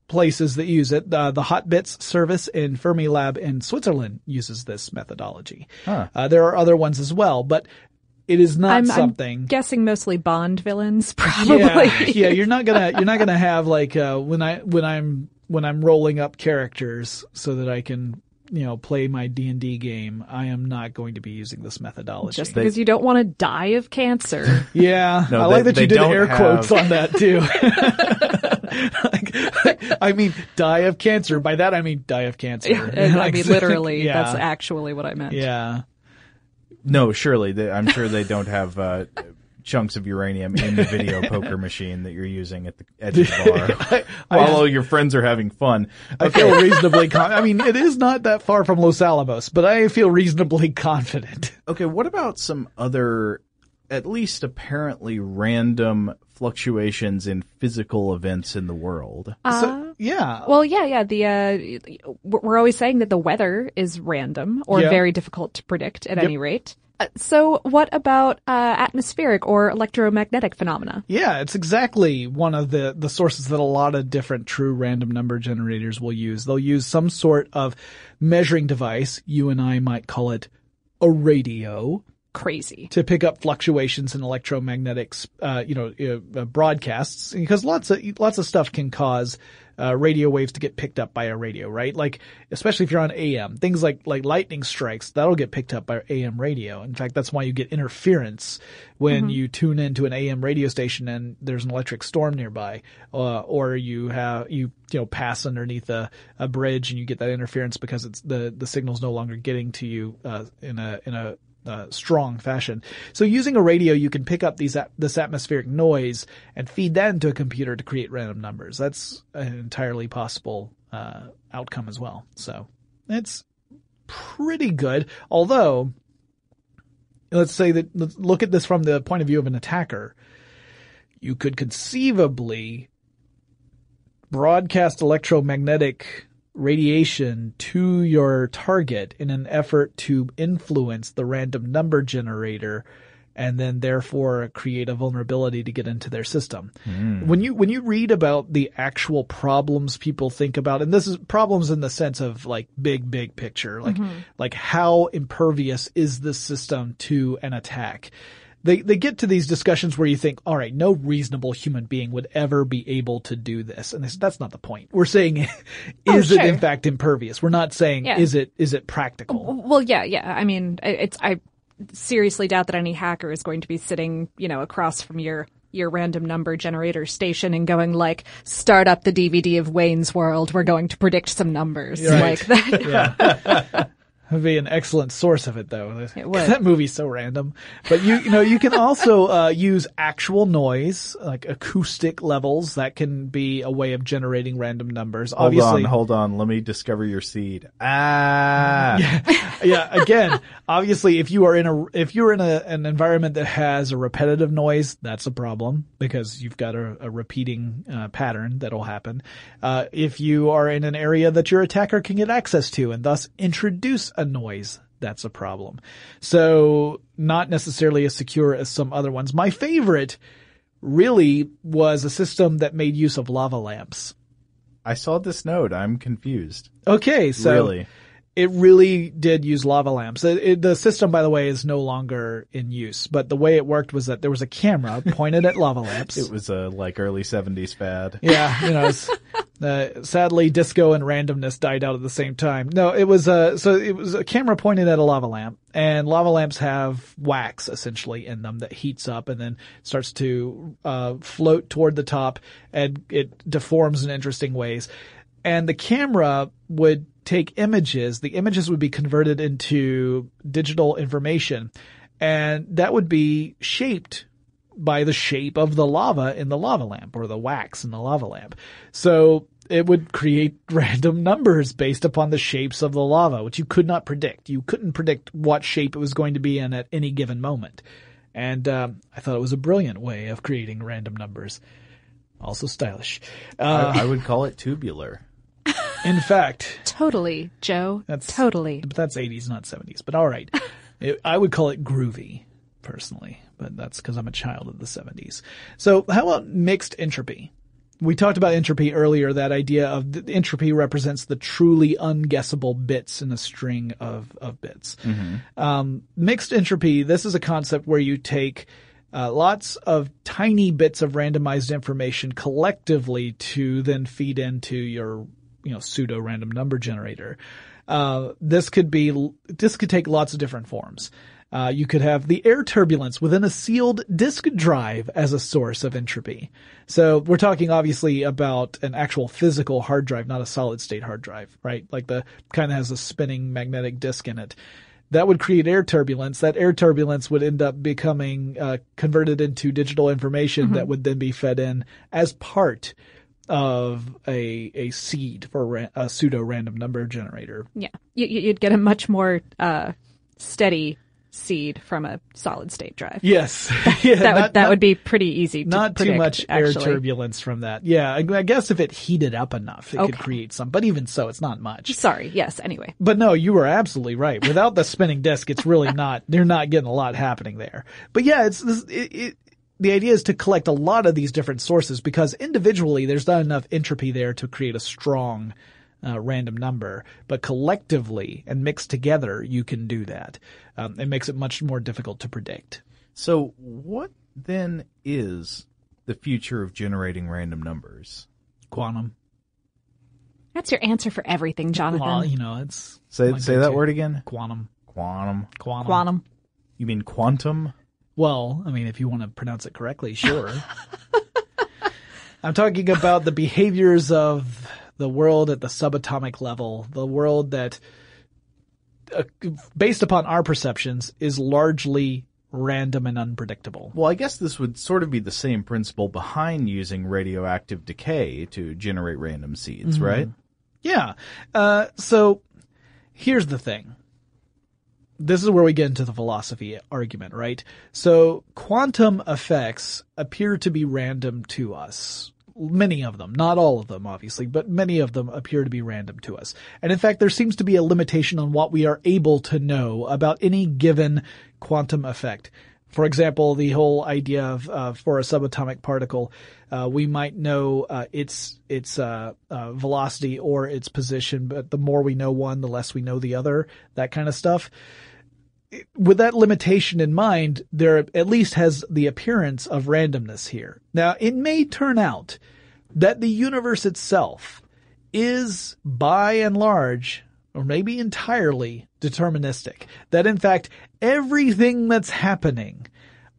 places that use it. Uh, the Hotbits service in Fourmilab in Switzerland uses this methodology. Huh. Uh, there are other ones as well, but it is not I'm, something. I'm guessing mostly Bond villains, probably. Yeah, yeah, you're not gonna you're not gonna have like uh, when I when I'm when I'm rolling up characters so that I can you know play my D and D game. I am not going to be using this methodology. Just because you don't want to die of cancer. yeah, No, I they- like that you did don't air have- quotes on that too. like, I mean, die of cancer. By that I mean die of cancer. Yeah, I mean, literally, yeah, that's actually what I meant. yeah. No, surely. They, I'm sure they don't have uh, chunks of uranium in the video poker machine that you're using at the edge of the bar while all your friends are having fun. I feel reasonably. Con- I mean, it is not that far from Los Alamos, but I feel reasonably confident. Okay, what about some other, at least apparently random fluctuations in physical events in the world? so, yeah. Well, yeah, yeah. The uh, we're always saying that the weather is random or Yeah. very difficult to predict at any rate. Uh, so, what about uh, atmospheric or electromagnetic phenomena? Yeah, it's exactly one of the, the sources that a lot of different true random number generators will use. They'll use some sort of measuring device. You and I might call it a radio Crazy. to pick up fluctuations in electromagnetic, uh, you know, uh, uh, broadcasts because lots of, lots of stuff can cause, uh, radio waves to get picked up by a radio, right? Like, especially if you're on AM, things like, like lightning strikes, that'll get picked up by AM radio. In fact, that's why you get interference when you tune into an AM radio station and there's an electric storm nearby, uh, or you have, you, you know, pass underneath a, a bridge and you get that interference because it's the, the signal's no longer getting to you, uh, in a, in a, uh, strong fashion. So using a radio, you can pick up these this atmospheric noise and feed that into a computer to create random numbers. That's an entirely possible uh, outcome as well. So it's pretty good. Although, let's say that let's look at this from the point of view of an attacker. You could conceivably broadcast electromagnetic radiation to your target in an effort to influence the random number generator and then therefore create a vulnerability to get into their system. Hmm. When you when you read about the actual problems people think about and this is problems in the sense of like big big picture like mm-hmm. like how impervious is this system to an attack they they get to these discussions where you think, all right, no reasonable human being would ever be able to do this, and this, that's not the point. We're saying, oh, is Oh, it in fact impervious? We're not saying, Yeah. is it is it practical? Well, yeah, yeah. I mean, I- it's I seriously doubt that any hacker is going to be sitting, you know, across from your your random number generator station and going like, start up the DVD of Wayne's World. We're going to predict some numbers Right. like that. Would be an excellent source of it, though. It would. That movie's so random. But you, you know, you can also uh, use actual noise, like acoustic levels. That can be a way of generating random numbers. Hold Obviously, on, hold on. Let me discover your seed. Ah. yeah, again, obviously if you are in a if you're in a, an environment that has a repetitive noise, that's a problem because you've got a, a repeating uh, pattern that'll happen. Uh, if you are in an area that your attacker can get access to and thus introduce a noise, that's a problem. So not necessarily as secure as some other ones. My favorite really was a system that made use of lava lamps. I saw this note. I'm confused. Okay, so really? It really did use lava lamps. It, it- the system, by the way, is no longer in use. But the way it worked was that there was a camera pointed at lava lamps. It was a like early 70s fad. yeah, you know, it's, Uh, sadly, disco and randomness died out at the same time. No, it was uh, so it was a camera pointed at a lava lamp, and lava lamps have wax essentially in them that heats up and then starts to uh, float toward the top, and it deforms in interesting ways. And the camera would take images. The images would be converted into digital information, and that would be shaped by the shape of the lava in the lava lamp or the wax in the lava lamp. So it would create random numbers based upon the shapes of the lava, which you could not predict. You couldn't predict what shape it was going to be in at any given moment. And um, I thought it was a brilliant way of creating random numbers. Also stylish. Uh, I, I would call it tubular. In fact, Totally, Joe. That's- totally. but that's 80s, not 70s. But all right. It- I would call it groovy, personally, but that's because I'm a child of the 70s. So how about mixed entropy? We talked about entropy earlier, that idea of the entropy represents the truly unguessable bits in a string of, of bits. Um, mixed entropy, this is a concept where you take uh, lots of tiny bits of randomized information collectively to then feed into your, you know, pseudo random number generator. Uh, this could be, this could take lots of different forms. Uh, you could have the air turbulence within a sealed disk drive as a source of entropy. So we're talking obviously about an actual physical hard drive, not a solid state hard drive, right? Like the kind of has a spinning magnetic disk in it. That would create air turbulence. That air turbulence would end up becoming uh, converted into digital information that would then be fed in as part of a a seed for ra- a pseudo random number generator. Yeah, you, you'd get a much more uh, steady seed from a solid state drive. Yes, yeah, that would not- that not- would be pretty easy. To not too predict, much air turbulence from that. Yeah, I, I guess if it heated up enough, it could create some. But even so, it's not much. Sorry. Yes. Anyway. But no, you were absolutely right. Without the spinning disc, it's really not. They're not getting a lot happening there. But yeah, it's this. It, it, the idea is to collect a lot of these different sources because individually there's not enough entropy there to create a strong uh, random number, but collectively and mixed together, you can do that. Um, it makes it much more difficult to predict. So, what then is the future of generating random numbers? Quantum. That's your answer for everything, Jonathan. Well, you know, it's Say say that go-to. word again. Quantum. Quantum. Quantum. Quantum. You mean quantum? Well, I mean, if you want to pronounce it correctly, sure. I'm talking about the behaviors of the world at the subatomic level, the world that, uh, based upon our perceptions, is largely random and unpredictable. Well, I guess this would sort of be the same principle behind using radioactive decay to generate random seeds, right? Yeah. Uh, so here's the thing. This is where we get into the philosophy argument, right? So quantum effects appear to be random to us. Many of them, not all of them, obviously, but many of them appear to be random to us. And in fact, there seems to be a limitation on what we are able to know about any given quantum effect. For example, the whole idea of uh, for a subatomic particle, uh, we might know uh, its its uh, uh, velocity or its position, but the more we know one, the less we know the other. That kind of stuff. With that limitation in mind, there at least has the appearance of randomness here. Now, it may turn out that the universe itself is, by and large, or maybe entirely, deterministic. That in fact, everything that's happening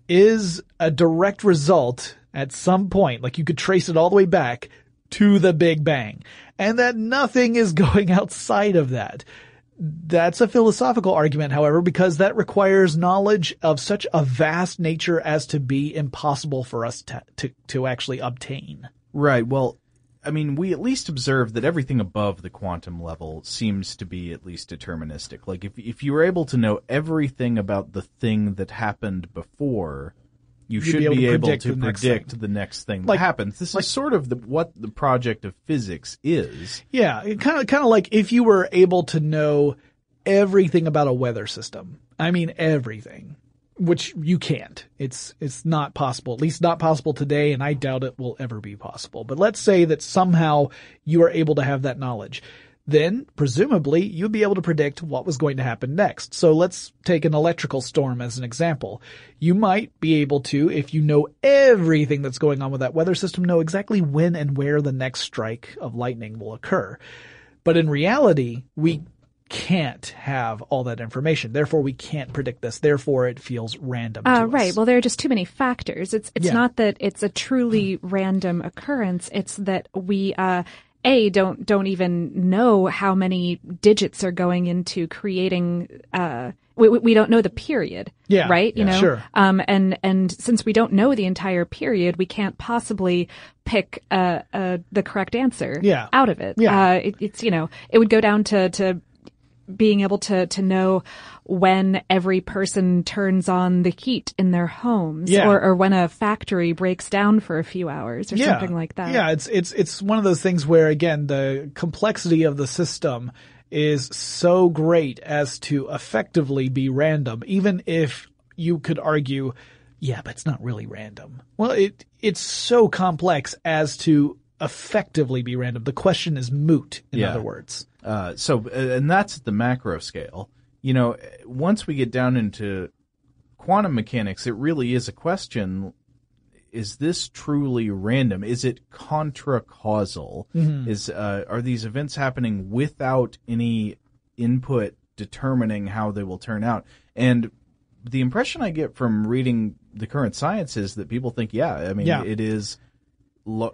is a direct result at some point, like you could trace it all the way back to the Big Bang. And that nothing is going outside of that. That's a philosophical argument, however, because that requires knowledge of such a vast nature as to be impossible for us to, to, to actually obtain. Right. Well, I mean, we at least observe that everything above the quantum level seems to be at least deterministic. Like if if you were able to know everything about the thing that happened before, you You'd should be able to able predict to the next predict thing. the next thing Like- that happens. This is sort of the, what the project of physics is. Yeah, kind of, kind of like if you were able to know everything about a weather system. I mean, everything, which you can't. It's, it's not possible, at least not possible today, and I doubt it will ever be possible. But let's say that somehow you are able to have that knowledge. then presumably you'd be able to predict what was going to happen next. So let's take an electrical storm as an example. You might be able to, if you know everything that's going on with that weather system, know exactly when and where the next strike of lightning will occur. But in reality, we can't have all that information. Therefore, we can't predict this. Therefore, it feels random. Uh, right. us. Well, there are just too many factors. It's it's Yeah. not that it's a truly random occurrence. It's that we uh, a don't don't even know how many digits are going into creating. Uh, we we- we don't know the period. Yeah. Right. You Yeah. know. Sure. Um. And and since we don't know the entire period, we can't possibly pick uh, uh the correct answer. Yeah. Out of it. Yeah. Uh, it, it's you know it would go down to to being able to to know when every person turns on the heat in their homes Yeah. or, or when a factory breaks down for a few hours or something like that. Yeah, it's it's it's one of those things where again the complexity of the system is so great as to effectively be random, even if you could argue, yeah, but it's not really random. Well, it it's so complex as to effectively be random. The question is moot, in Yeah. other words. Uh, so, uh, and that's at the macro scale. You know, once we get down into quantum mechanics, it really is a question. Is this truly random? Is it contra causal? Is, uh, are these events happening without any input determining how they will turn out? And the impression I get from reading the current science is that people think, yeah, I mean, Yeah. it is,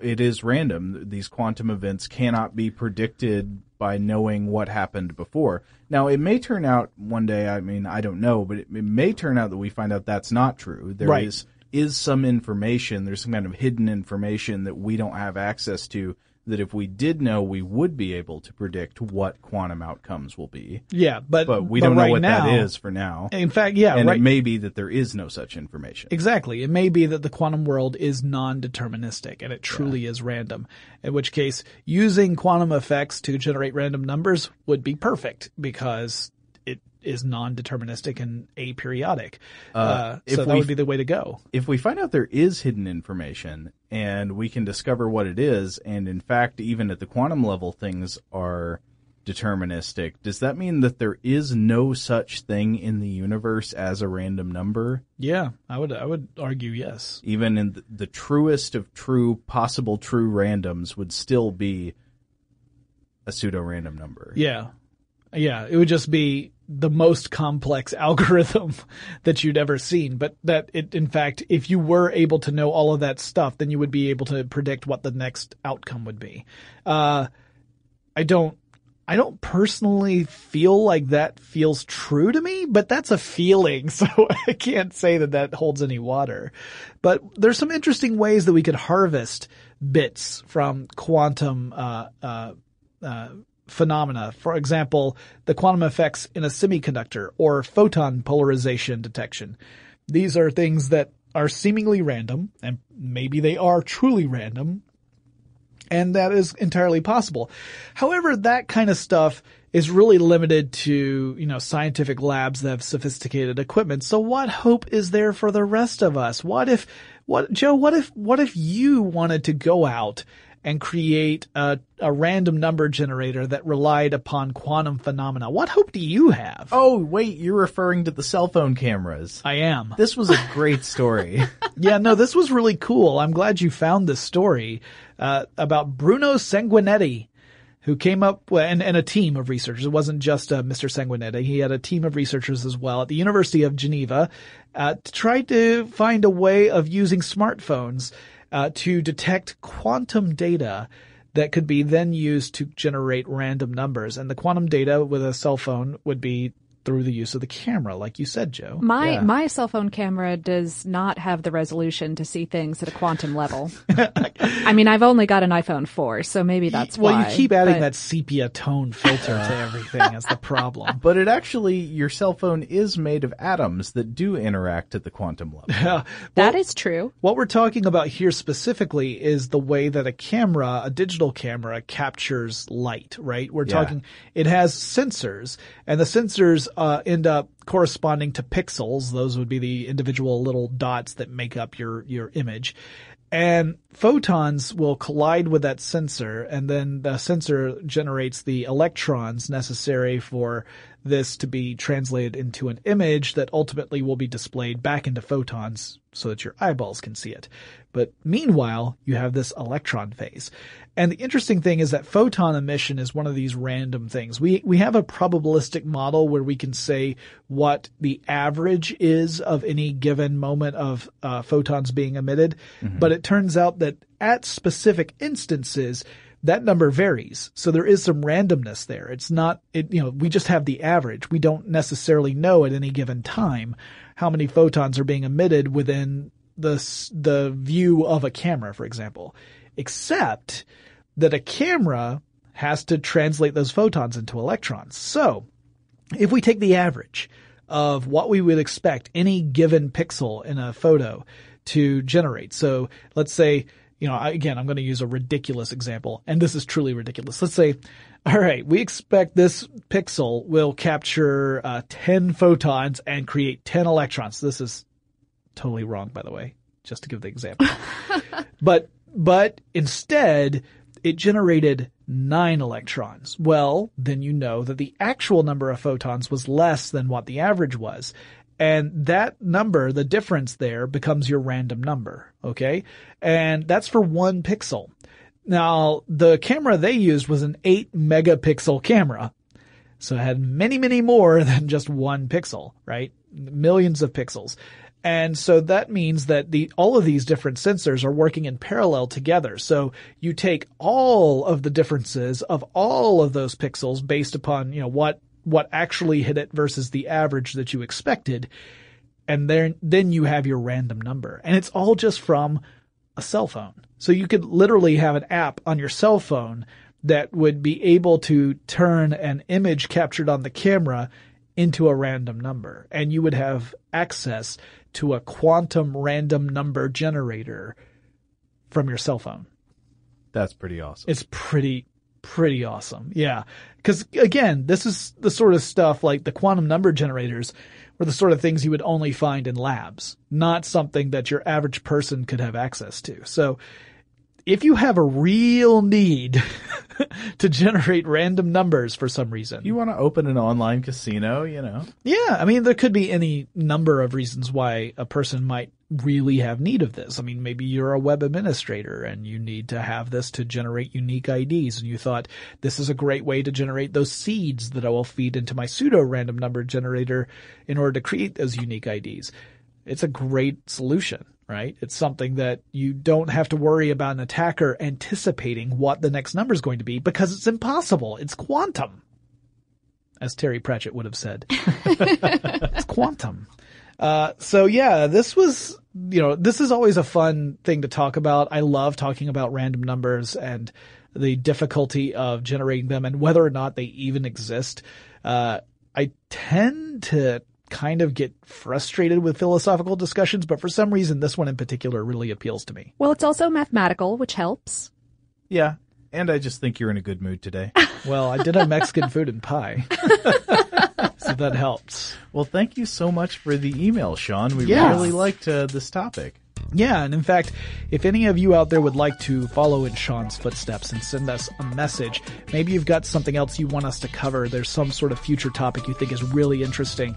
it is random. These quantum events cannot be predicted by knowing what happened before. Now, it may turn out one day. I mean, I don't know, but it, it may turn out that we find out that's not true. There is Right. is some information. There's some kind of hidden information that we don't have access to. That if we did know, we would be able to predict what quantum outcomes will be. Yeah, but But we don't know what now, that is for now. In fact, yeah, and right. it may be that there is no such information. Exactly. It may be that the quantum world is non-deterministic and it truly is random. In which case, using quantum effects to generate random numbers would be perfect because is non-deterministic and aperiodic. Uh, if so that we would be the way to go. if we find out there is hidden information and we can discover what it is, and in fact, even at the quantum level, things are deterministic, does that mean that there is no such thing in the universe as a random number? Yeah, I would, I would argue yes. Even in the, the truest of true, possible true randoms would still be a pseudo random number. Yeah. Yeah, it would just be the most complex algorithm that you'd ever seen. But that it, in fact, if you were able to know all of that stuff, then you would be able to predict what the next outcome would be. Uh, I don't, I don't personally feel like that feels true to me, but that's a feeling. So I can't say that that holds any water. But there's some interesting ways that we could harvest bits from quantum, uh, uh, uh, phenomena. For example, the quantum effects in a semiconductor or photon polarization detection. These are things that are seemingly random, and maybe they are truly random, and that is entirely possible. However, that kind of stuff is really limited to, you know, scientific labs that have sophisticated equipment. So what hope is there for the rest of us? What if, what, Joe, what if, what if you wanted to go out and create a, a random number generator that relied upon quantum phenomena? What hope do you have? Oh, wait, you're referring to the cell phone cameras. I am. This was a great story. yeah, no, this was really cool. I'm glad you found this story uh, about Bruno Sanguinetti, who came up and, and a team of researchers. It wasn't just uh, Mr. Sanguinetti. He had a team of researchers as well at the University of Geneva uh, to try to find a way of using smartphones uh, to detect quantum data that could be then used to generate random numbers. And the quantum data with a cell phone would be through the use of the camera, like you said, Joe. My Yeah. my cell phone camera does not have the resolution to see things at a quantum level. I mean, I've only got an iPhone 4, so maybe that's well, why. you keep adding but- that sepia tone filter to everything as the problem. But it actually, your cell phone is made of atoms that do interact at the quantum level. That is true. What we're talking about here specifically is the way that a camera, a digital camera, captures light, right? We're Yeah. talking, it has sensors, and the sensors uh, end up corresponding to pixels. Those would be the individual little dots that make up your, your image. And photons will collide with that sensor and then the sensor generates the electrons necessary for this to be translated into an image that ultimately will be displayed back into photons so that your eyeballs can see it. But meanwhile, you have this electron phase. And the interesting thing is that photon emission is one of these random things. We, we have a probabilistic model where we can say what the average is of any given moment of uh, photons being emitted. Mm-hmm. But it turns out that at specific instances, that number varies. So there is some randomness there. It's not, it, you know, we just have the average. We don't necessarily know at any given time how many photons are being emitted within the, the view of a camera, for example, except that a camera has to translate those photons into electrons. So if we take the average of what we would expect any given pixel in a photo to generate. So let's say you know, again, I'm going to use a ridiculous example, and this is truly ridiculous. Let's say, all right, we expect this pixel will capture uh, 10 photons and create 10 electrons. This is totally wrong, by the way, just to give the example. but, but instead, it generated nine electrons. Well, then you know that the actual number of photons was less than what the average was. And that number, the difference there becomes your random number. Okay. And that's for one pixel. Now, the camera they used was an eight megapixel camera. So it had many, many more than just one pixel, right? Millions of pixels. And so that means that the, all of these different sensors are working in parallel together. So you take all of the differences of all of those pixels based upon, you know, what what actually hit it versus the average that you expected. And then, then you have your random number. And it's all just from a cell phone. So you could literally have an app on your cell phone that would be able to turn an image captured on the camera into a random number. And you would have access to a quantum random number generator from your cell phone. That's pretty awesome. It's pretty, pretty awesome. Yeah. Cause again, this is the sort of stuff like the quantum number generators were the sort of things you would only find in labs, not something that your average person could have access to. So if you have a real need to generate random numbers for some reason. You want to open an online casino, you know? Yeah. I mean, there could be any number of reasons why a person might really have need of this. I mean, maybe you're a web administrator and you need to have this to generate unique IDs and you thought this is a great way to generate those seeds that I will feed into my pseudo random number generator in order to create those unique IDs. It's a great solution, right? It's something that you don't have to worry about an attacker anticipating what the next number is going to be because it's impossible. It's quantum. As Terry Pratchett would have said. it's quantum. Uh, so yeah, this was, you know, this is always a fun thing to talk about. I love talking about random numbers and the difficulty of generating them and whether or not they even exist. Uh, I tend to kind of get frustrated with philosophical discussions, but for some reason, this one in particular really appeals to me. Well, it's also mathematical, which helps. Yeah. And I just think you're in a good mood today. well, I did have Mexican food and pie. so that helps. Well, thank you so much for the email, Sean. We yes. really liked uh, this topic. Yeah, and in fact, if any of you out there would like to follow in Sean's footsteps and send us a message, maybe you've got something else you want us to cover, there's some sort of future topic you think is really interesting,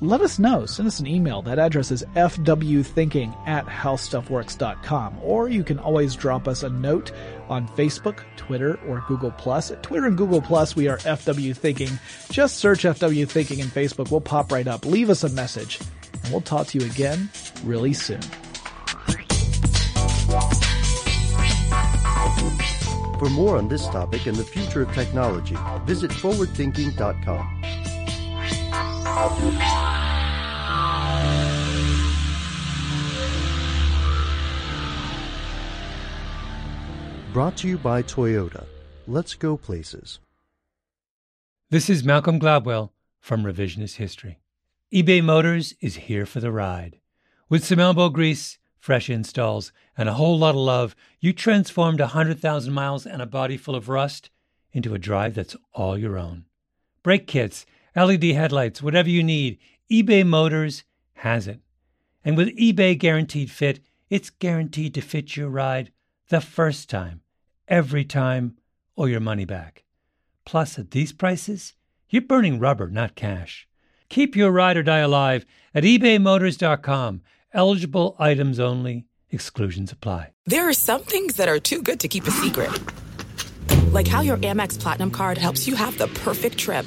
let us know. Send us an email. That address is fwthinking at howstuffworks.com. Or you can always drop us a note on Facebook, Twitter, or Google Plus. At Twitter and Google Plus, we are FW Thinking. Just search FW Thinking in Facebook. We'll pop right up. Leave us a message, and we'll talk to you again really soon. For more on this topic and the future of technology, visit forwardthinking.com. Brought to you by Toyota. Let's go places. This is Malcolm Gladwell from Revisionist History. eBay Motors is here for the ride. With some elbow grease, fresh installs, and a whole lot of love, you transformed a 100,000 miles and a body full of rust into a drive that's all your own. Brake kits, LED headlights, whatever you need, eBay Motors has it. And with eBay Guaranteed Fit, it's guaranteed to fit your ride the first time, every time, or your money back. Plus, at these prices, you're burning rubber, not cash. Keep your ride or die alive at ebaymotors.com. Eligible items only, exclusions apply. There are some things that are too good to keep a secret. Like how your Amex Platinum card helps you have the perfect trip.